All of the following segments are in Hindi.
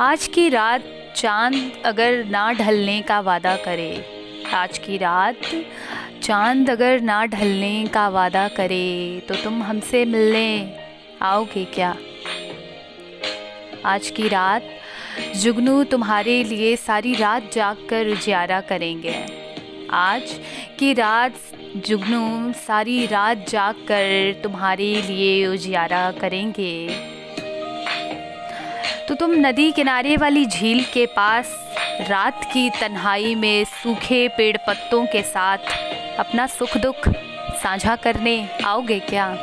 आज की रात चाँद अगर ना ढलने का वादा करे, आज की रात चाँद अगर ना ढलने का वादा करे तो तुम हमसे मिलने आओगे क्या? आज की रात जुगनू तुम्हारे लिए सारी रात जाग कर उजियारा करेंगे। आज की रात जुगनू सारी रात जाग कर तुम्हारे लिए उजियारा करेंगे। तो तुम नदी किनारे वाली झील के पास रात की तन्हाई में सूखे पेड़ पत्तों के साथ अपना सुख दुख साझा करने आओगे क्या?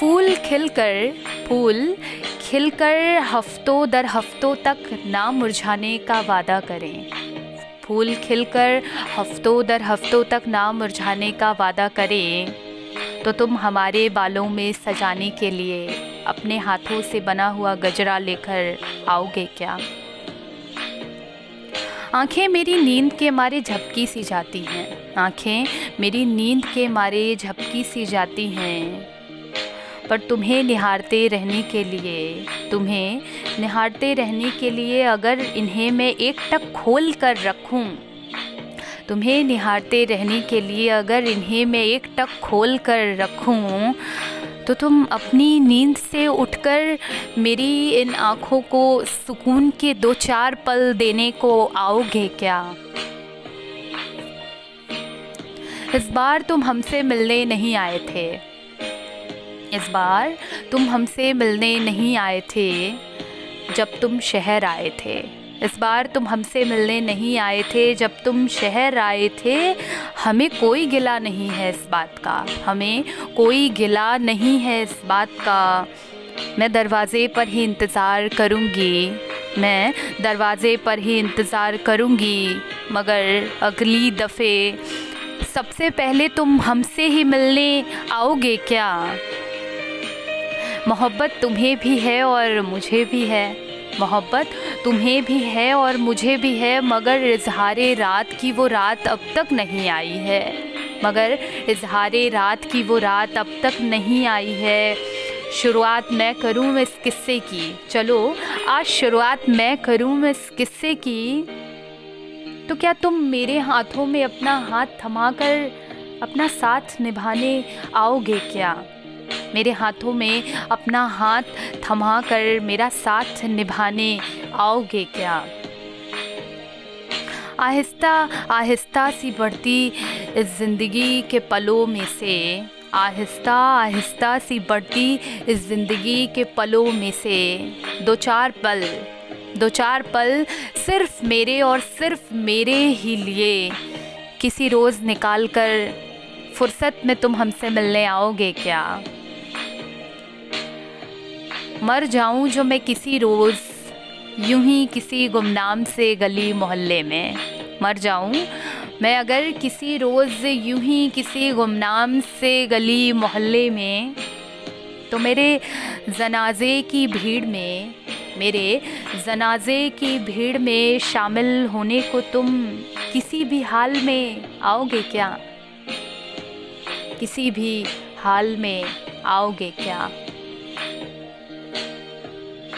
फूल खिलकर फूल खिलकर हफ्तों दर हफ्तों तक ना मुरझाने का वादा करें। फूल खिलकर हफ्तों दर हफ्तों तक ना मुरझाने का वादा करें तो तुम हमारे बालों में सजाने के लिए अपने हाथों से बना हुआ गजरा लेकर आओगे क्या? आँखें मेरी नींद के मारे झपकी सी जाती हैं। आँखें मेरी नींद के मारे झपकी सी जाती हैं। पर तुम्हें निहारते रहने के लिए, तुम्हें निहारते रहने के लिए अगर इन्हें मैं एक टक खोल कर रखूँ, तुम्हें निहारते रहने के लिए अगर इन्हें मैं एक टक खोल कर रखूँ तो तुम अपनी नींद से उठकर मेरी इन आँखों को सुकून के दो चार पल देने को आओगे क्या? इस बार तुम हमसे मिलने नहीं आए थे। इस बार तुम हमसे मिलने नहीं आए थे जब तुम शहर आए थे। इस बार तुम हमसे मिलने नहीं आए थे। जब तुम शहर आए थे, हमें कोई गिला नहीं है इस बात का। हमें कोई गिला नहीं है इस बात का। मैं दरवाज़े पर ही इंतज़ार करूँगी। मैं दरवाज़े पर ही इंतज़ार करूँगी। मगर अगली दफ़े सबसे पहले तुम हमसे ही मिलने आओगे क्या? मोहब्बत तुम्हें भी है और मुझे भी है। मोहब्बत तुम्हें भी है और मुझे भी है, मगर इजहार रात की वो रात अब तक नहीं आई है। मगर इजहार रात की वो रात अब तक नहीं आई है। शुरुआत मैं करूँ इस किस्से की। चलो, आज शुरुआत मैं करूँ इस किस्से की। तो क्या तुम मेरे हाथों में अपना हाथ थमाकर अपना साथ निभाने आओगे क्या? मेरे हाथों में अपना हाथ थमा कर मेरा साथ निभाने आओगे क्या? आहिस्ता आहिस्ता सी बढ़ती ज़िंदगी के पलों में से। आहिस्ता आहिस्ता सी बढ़ती इस ज़िंदगी के पलों में से। दो चार पल, दो चार पल सिर्फ़ मेरे और सिर्फ़ मेरे ही लिए। किसी रोज़ निकाल कर फुर्सत में तुम हमसे मिलने आओगे क्या? मर जाऊँ जो मैं किसी रोज़, यूँ ही किसी गुमनाम से गली मोहल्ले में। मर जाऊँ मैं अगर किसी रोज़, यूँ ही किसी गुमनाम से गली मोहल्ले में तो मेरे जनाजे की भीड़ में, मेरे जनाजे की भीड़ में शामिल होने को तुम किसी भी हाल में आओगे क्या? किसी भी हाल में आओगे क्या?